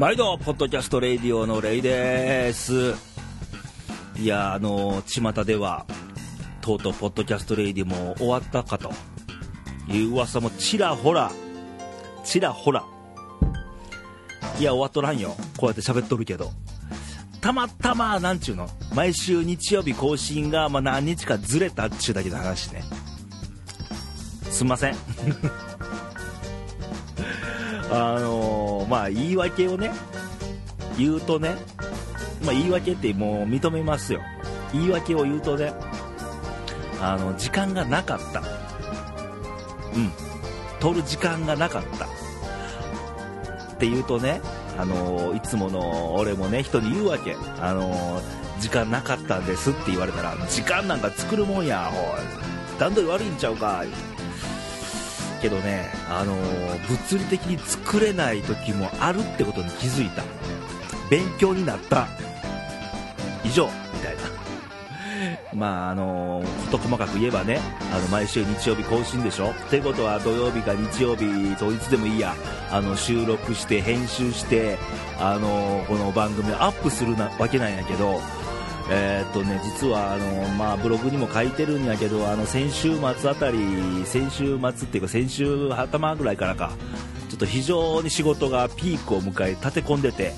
毎度ポッドキャストレイディオのレイです。いやあの巷ではとうとうポッドキャストレイディも終わったかという噂もちらほらちらほら。いや終わっとらんよ。こうやって喋っとるけど。たまたまなんちゅうの？毎週日曜日更新が、まあ、何日かずれたっちゅうだけの話ね。すんません。あのー、まあ言い訳をね言うとね、まあ、言い訳ってもう認めますよ。言い訳を言うとねあの時間がなかった。うん。取る時間がなかった。って言うとねあのいつもの俺もね人に言うわけ。あの時間なかったんですって言われたら時間なんか作るもんやおい。段取り悪いんちゃうかけどね、あのー、物理的に作れない時もあるってことに気づいた。勉強になった。以上。みたいな。まああのー、事細かく言えばねあの毎週日曜日更新でしょ。ってことは土曜日か日曜日当日でもいいや。あの収録して編集してあのー、この番組をアップするなわけなんやけどえー、っとね、実はあの、まあ、ブログにも書いてるんやけどあの先週末あたり先週末っていうか先週頭ぐらいからかちょっと非常に仕事がピークを迎え立て込んでて、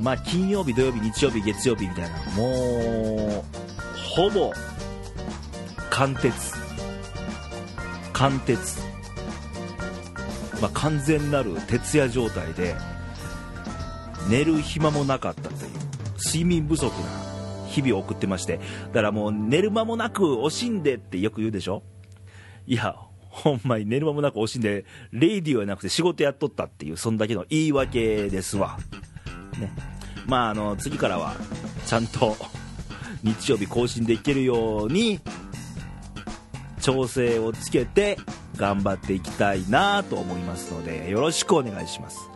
まあ、金曜日、土曜日、日曜日、月曜日みたいなもうほぼ貫徹。貫徹、まあ、完全なる徹夜状態で寝る暇もなかった睡眠不足な日々を送ってましてだからもう寝る間もなく惜しんでってよく言うでしょ？いやほんまに寝る間もなく惜しんでレイディオじゃなくて仕事やっとったっていうそんだけの言い訳ですわ。ね。まああの次からはちゃんと日曜日更新できるように調整をつけて頑張っていきたいなと思いますのでよろしくお願いします。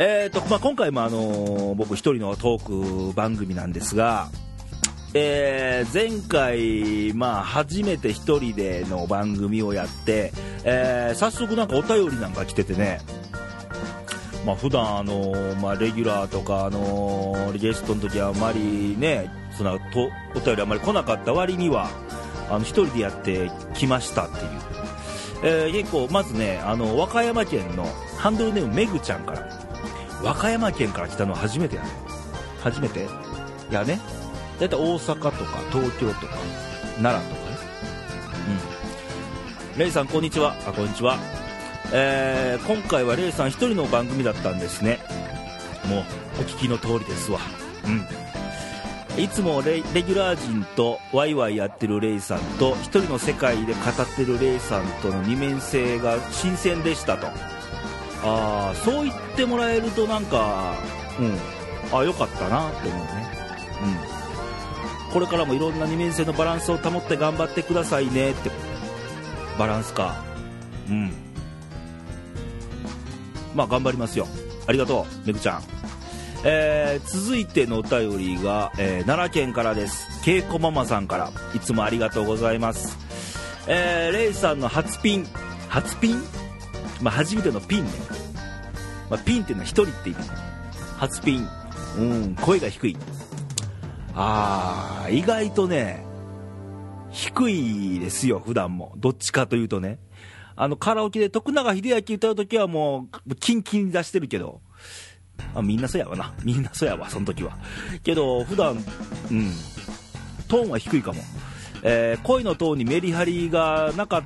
えーとまあ、今回も、あのー、僕一人のトーク番組なんですが、えー、前回、まあ、初めて一人での番組をやって、えー、早速なんかお便りなんか来ててね、まあ、普段あのー、まあ、レギュラーとか、あのー、ゲストの時はあまりねそのとお便りあまり来なかった割にはあの一人でやってきましたっていう、えー、結構まずねあの和歌山県のハンドルネームめぐちゃんから和歌山県から来たのは初めてやね初めて？やね。だいたい大阪とか東京とか奈良とかね。うん。レイさんこんにちは。あこんにちは。えー、今回はレイさん1人の番組だったんですね。もうお聞きの通りですわ。うん。いつもレギュラー陣とワイワイやってるレイさんと1人の世界で語ってるレイさんとの二面性が新鮮でしたとああそう言ってもらえるとなんかうん。あよかったなって思うね。うん。これからもいろんな二面性のバランスを保って頑張ってくださいねって。バランスか。うん。まあ頑張りますよ。ありがとうめぐちゃん。えー、続いてのお便りが、えー、奈良県からです。けいこママさんから。いつもありがとうございます。えー、レイさんの初ピン。初ピン？まあ、初めてのピンね、まあ、ピンっていうのは1人って意味。初ピン。うん声が低い。ああ意外とね低いですよ普段も。どっちかというとね。あのカラオケで徳永英明歌う時はもうキンキン出してるけど。あみんなそうやわな。みんなそうやわその時は。けど普段うん。トーンは低いかも、えー、声のトーンにメリハリがなかっ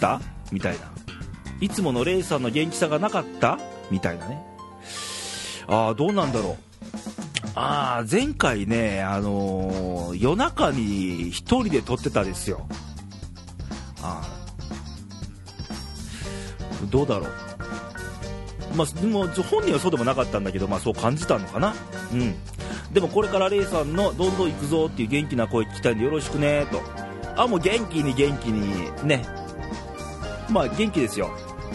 た？みたいな。いつものレイさんの元気さがなかった？みたいなね。ああどうなんだろう。ああ前回ねあのー、夜中に1人で撮ってたですよ。ああどうだろう。まあ、でも本人はそうでもなかったんだけど、まあ、そう感じたのかな、うん、でもこれからレイさんのどんどん行くぞっていう元気な声聞きたいんでよろしくねと。あもう元気に元気にね。まあ元気ですよ。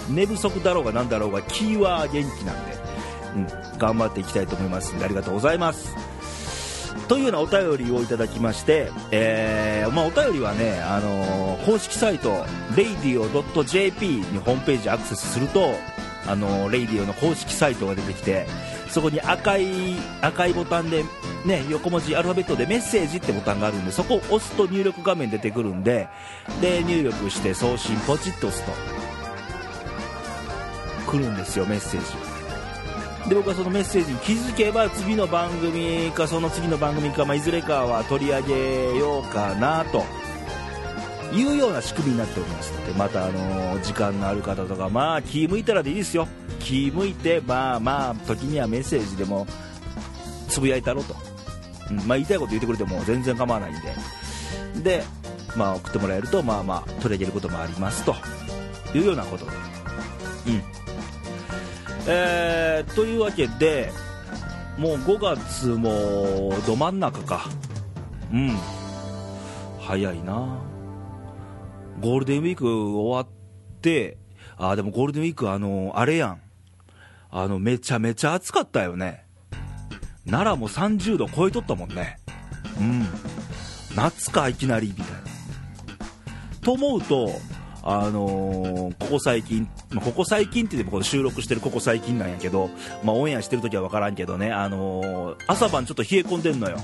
寝不足だろうが何だろうが気は元気なんで、うん、頑張っていきたいと思いますんでありがとうございます。というようなお便りをいただきまして、えーまあ、お便りはね、あのー、公式サイト radio.jp にホームページアクセスするとあのレイディオの公式サイトが出てきてそこに赤い赤いボタンで、ね、横文字アルファベットでメッセージってボタンがあるんでそこを押すと入力画面出てくるんでで入力して送信ポチッと押すと。来るんですよメッセージ。で僕はそのメッセージに気づけば次の番組かその次の番組か、まあ、いずれかは取り上げようかなというような仕組みになっておりますのでまた、あの時間のある方とかまあ気向いたらでいいですよ。気向いてまあまあ時にはメッセージでもつぶやいたろと、うんまあ、言いたいこと言ってくれても全然構わないんで。で、まあ、送ってもらえるとまあまあ取り上げることもありますと。いうようなことで、うん。えー、というわけでもう5月もど真ん中か。うん。早いな。ゴールデンウィーク終わってあでもゴールデンウィークあのあれやん。あのめちゃめちゃ暑かったよね。奈良も30度超えとったもんね。うん。夏かいきなりみたいな。と思うとあのー、ここ最近、まあ、ここ最近って僕収録してるここ最近なんやけど、まあ、オンエアしてる時は分からんけどね、あのー、朝晩ちょっと冷え込んでんのよ。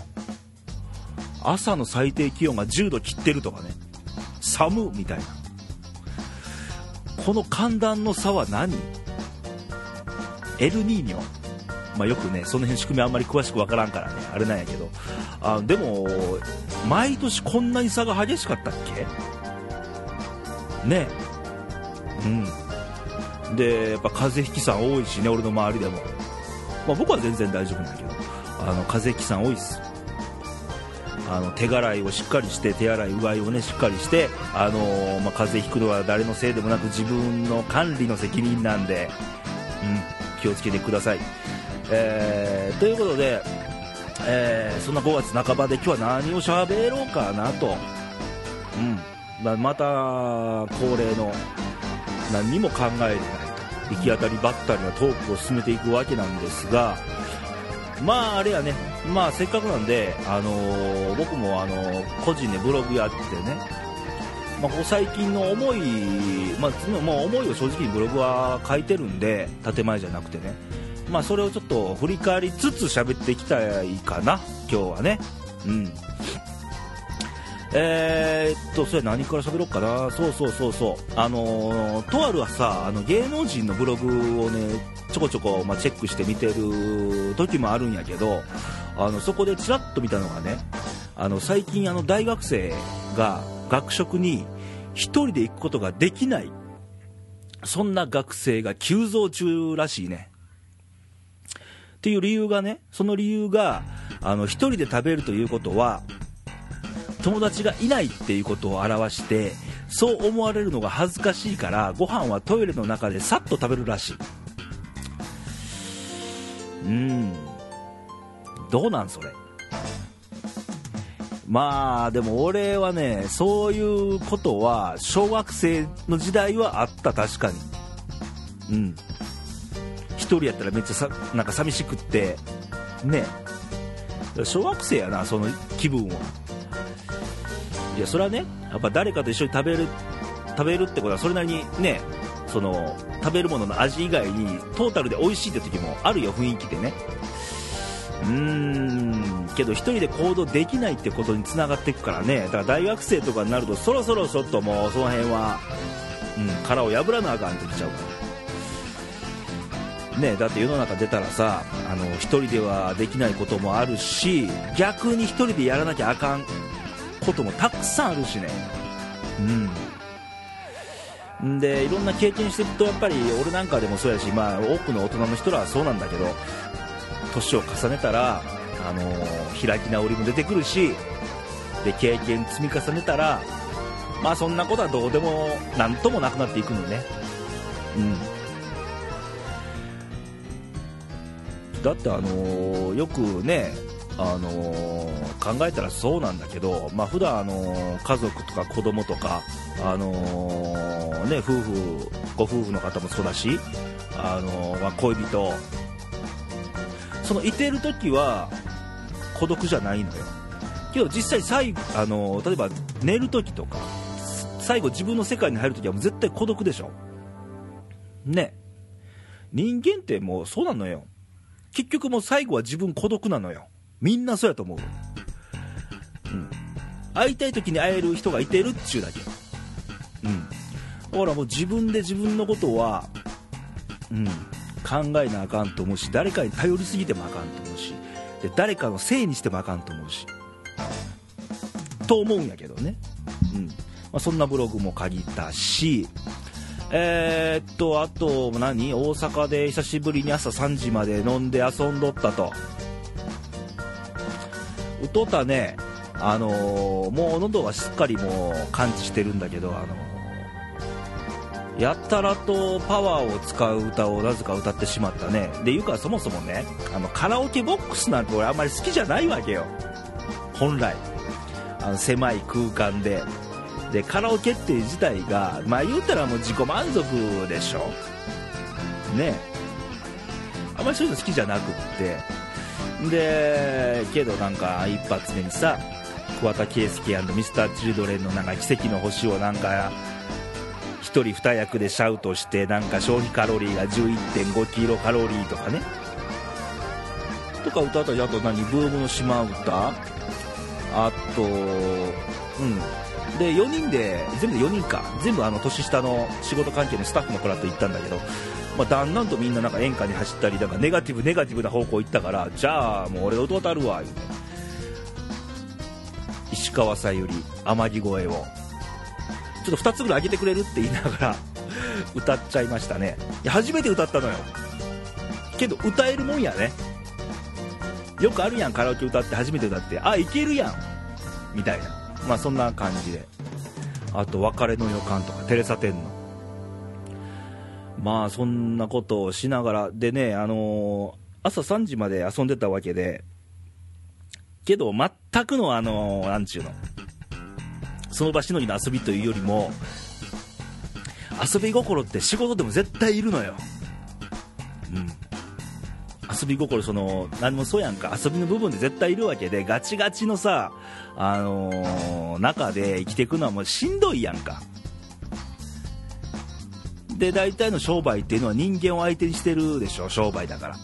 朝の最低気温が10度切ってるとかね。寒みたいな。この寒暖の差は何？エルニーニョ。まあ、よくねその辺仕組みあんまり詳しく分からんからねあれなんやけど。あでも毎年こんなに差が激しかったっけ？ね。うん。でやっぱ風邪ひきさん多いしね俺の周りでも、まあ、僕は全然大丈夫なんやけど。あの風邪ひきさん多いっす。あの手洗いをしっかりして手洗いうがいをねしっかりしてあのー、まあ、風邪ひくのは誰のせいでもなく自分の管理の責任なんで、うん、気をつけてください、えー、ということで、えー、そんな5月半ばで今日は何をしゃべろうかなと、うん。ま、また恒例の何にも考えない行き当たりばったりなトークを進めていくわけなんですがまああれやね、まあせっかくなんで、あのー、僕もあのー、個人でブログやってね、まあ、ここ最近の思い、まあ、まあ、思いを正直にブログは書いてるんで、建前じゃなくてね、まあそれをちょっと振り返りつつ喋っていきたいかな、今日はね。うん。えー、っと、それ何から喋ろうかな？そうそうそうそう。あのー、とあるはさ、あの芸能人のブログをね、ちょこちょこ、まあ、チェックして見てる時もあるんやけどあのそこでちらっと見たのがねあの最近あの大学生が学食に1人で行くことができないそんな学生が急増中らしいねっていう理由がねその理由があの1人で食べるということは友達がいないっていうことを表してそう思われるのが恥ずかしいからご飯はトイレの中でさっと食べるらしい。うん。どうなんそれ。まあでも俺はねそういうことは小学生の時代はあった確かに。うん。1人やったらめっちゃさなんか寂しくって。ね。小学生やなその気分は。いやそれはねやっぱ誰かと一緒に食べる食べるってことはそれなりにねその食べるものの味以外にトータルで美味しいって時もあるよ雰囲気でね。うーんけど1人で行動できないってことにつながっていくからね。だから大学生とかになるとそろそろちょっともうその辺は、うん、殻を破らなあかんってきちゃうから。ねだって世の中出たらさあの1人ではできないこともあるし逆に1人でやらなきゃあかん。こともたくさんあるしね。うん。でいろんな経験してるとやっぱり俺なんかでもそうやし、まあ、多くの大人の人らはそうなんだけど年を重ねたら、あのー、開き直りも出てくるしで経験積み重ねたらまあそんなことはどうでもなんともなくなっていくのね。うん。だってあのー、よくねあのー、考えたらそうなんだけど、まあ普段あのー、家族とか子供とか、あのー、ね、夫婦ご夫婦の方もそうだし、あのまあ、恋人。そのいてる時は孤独じゃないのよ。けど実際最後、あの例えば寝る時とか最後自分の世界に入る時はもう絶対孤独でしょ。ね。人間ってもうそうなのよ。結局もう最後は自分孤独なのよ。みんなそうやと思う。うん。会いたい時に会える人がいてるっちゅうだけ。うん。だからもう自分で自分のことはうん。考えなあかんと思うし誰かに頼りすぎてもあかんと思うしで誰かのせいにしてもあかんと思うし。と思うんやけどね、うん。まあ、そんなブログも書いたし。えー、っとあと何？大阪で久しぶりに朝3時まで飲んで遊んどったと。うとたねあのーもう喉はしっかりもう感知してるんだけどあのーやたらとパワーを使う歌をなぜか歌ってしまったね。でいうかそもそもねあのカラオケボックスなんて俺あんまり好きじゃないわけよ。本来。あの狭い空間で。でカラオケっていう自体がまあ言うたらもう自己満足でしょ。ね。あんまりそういうの好きじゃなくって。でけどなんか一発目にさ桑田佳祐ミスターチルドレンのなんか奇跡の星をなんか1人2役でシャウトしてなんか消費カロリーが11.5キロカロリーとかね。とか歌ったりあと何？ブームの島歌？あとうん。で4人で全部で4人か。全部あの年下の仕事関係のスタッフの子らと行ったんだけど、まあ、だんだんとみんななんか演歌に走ったりなんかネガティブネガティブな方向行ったからじゃあもう俺歌たるわ言うて。石川さゆり天城越えを。ちょっと2つぐらい上げてくれるって言いながら 歌っちゃいましたね。いや初めて歌ったのよ。けど歌えるもんやね。よくあるやんカラオケ歌って初めて歌って。あいけるやん。みたいな。まあそんな感じで。あと別れの予感とかテレサ・テンの。まあそんなことをしながらでねあのー朝3時まで遊んでたわけでけど全くのあのーなんちゅうのその場しのぎの遊びというよりも遊び心って仕事でも絶対いるのよ。うん。遊び心その何もそうやんか。遊びの部分で絶対いるわけでガチガチのさあのー中で生きていくのはもうしんどいやんか。で大体の商売っていうのは人間を相手にしてるでしょ商売だから。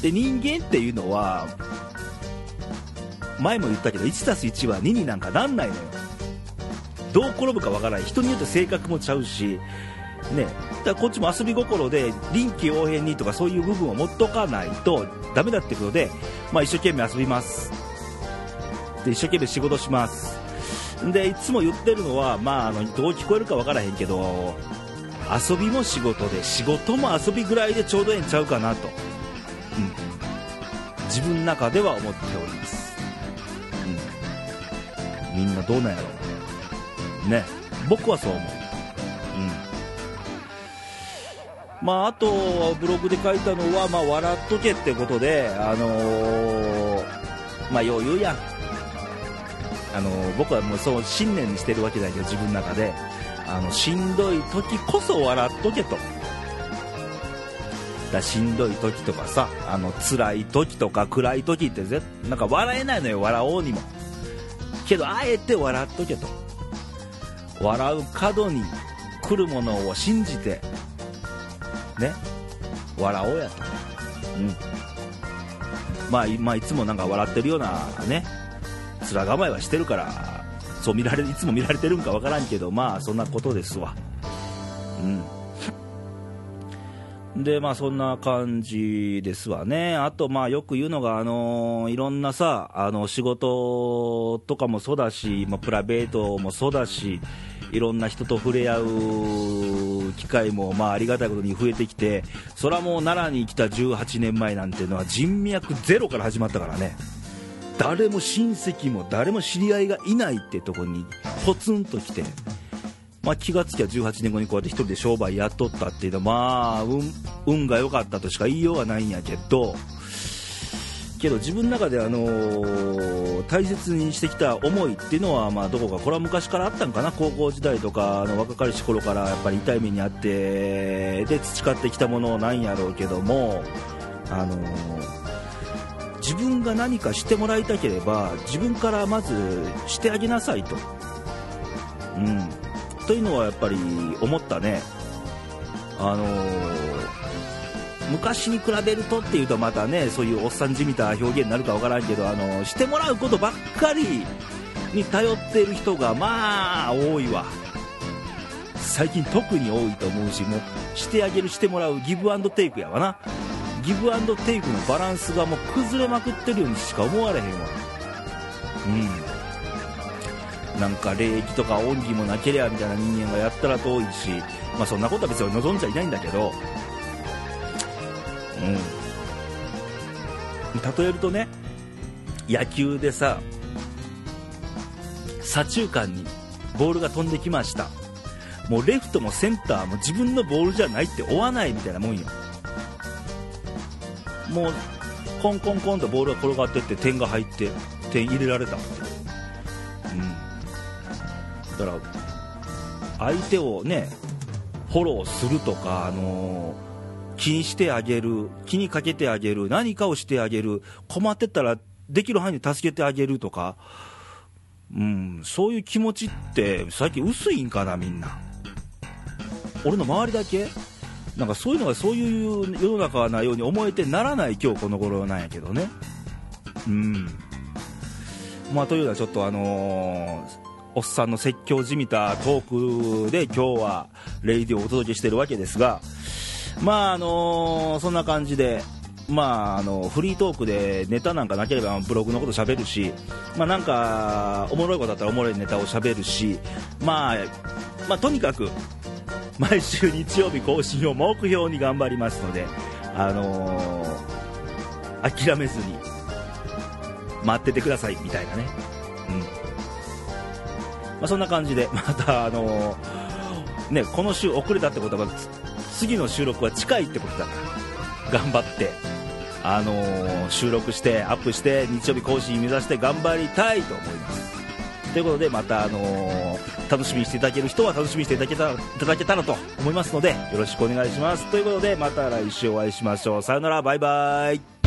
で人間っていうのは前も言ったけど 1+1 は2になんかなんないのよ。どう転ぶかわからない。人によって性格もちゃうしね、だからこっちも遊び心で臨機応変にとかそういう部分を持っとかないとダメだってことで、まあ、一生懸命遊びます。で一生懸命仕事します。でいつも言ってるのは、まあ、あのどう聞こえるかわからへんけど遊びも仕事で仕事も遊びぐらいでちょうどええんちゃうかなと、うん、自分の中では思っております、うん、みんなどうなんやろうね。僕はそう思う。うん。まあ、あとブログで書いたのは、まあ、笑っとけってことで、あのーまあ、余裕やん、あのー僕はもうそう信念にしてるわけだけど、自分の中で、あのしんどい時こそ笑っとけと。だしんどい時とかさ、あの辛い時とか暗い時ってぜなんか笑えないのよ、笑おうにも。けど、あえて笑っとけと。笑う角に来るものを信じて、ね、笑おうやと。うん。まあ、まあ、いつもなんか笑ってるようなね、面構えはしてるから、そう見られ、いつも見られてるんかわからんけど、まあ、そんなことですわ。うん。で、まあ、そんな感じですわね。あと、まあ、よく言うのが、あのいろんなさ、あの、仕事とかもそうだし、まあ、プライベートもそうだし、いろんな人と触れ合う機会も、まあ、ありがたいことに増えてきて、それはもう奈良に来た18年前なんていうのは人脈ゼロから始まったからね。誰も親戚も誰も知り合いがいないってとこにポツンと来て、まあ、気がつきゃ18年後にこうやって一人で商売やっとったっていうのは、まあ、運運が良かったとしか言いようがないんやけど、けど自分の中で、あのー大切にしてきた思いっていうのは、まあ、どこかこれは昔からあったんかな？高校時代とかあの若かりし頃からやっぱり痛い目にあってで培ってきたものなんやろうけども、あのー自分が何かしてもらいたければ自分からまずしてあげなさいと。うん、というのはやっぱり思ったね。あのー昔に比べるとっていうとまたねそういうおっさんじみた表現になるかわからんけどあのしてもらうことばっかりに頼っている人がまあ多いわ最近特に多いと思うしもうしてあげるしてもらうギブアンドテイクやわなギブアンドテイクのバランスがもう崩れまくってるようにしか思われへんわ。うん。なんか礼儀とか恩義もなけりゃみたいな人間がやったら遠いしまあそんなことは別に望んじゃいないんだけど。うん。例えるとね野球でさ左中間にボールが飛んできました。もうレフトもセンターも自分のボールじゃないって追わないみたいなもんよ。もうコンコンコンとボールが転がってって点が入って点入れられたってう。ん。だから相手をねフォローするとか、あのー気にしてあげる気にかけてあげる何かをしてあげる困ってたらできる範囲で助けてあげるとか、うん、そういう気持ちって最近薄いんかなみんな。俺の周りだけ？なんかそういうのがそういう世の中なように思えてならない今日この頃なんやけどね。うん。まあというのはちょっとあのーおっさんの説教じみたトークで今日はレイディをお届けしてるわけですがまああのーそんな感じでまあ、あのフリートークでネタなんかなければブログのこと喋るし、まあ、なんかおもろいことだったらおもろいネタを喋るし、まあまあ、とにかく 毎週日曜日更新を目標に頑張りますので、あのー諦めずに待っててくださいみたいなね、うん。まあ、そんな感じで また、あのーね、この週遅れたってことは次の収録は近いってことだから頑張って、あのー収録してアップして日曜日更新目指して頑張りたいと思います。ということでまた、あの楽しみにしていただける人は楽しみにしていただけたらいただけたらと思いますのでよろしくお願いします。ということでまた来週お会いしましょう。さよならバイバイ。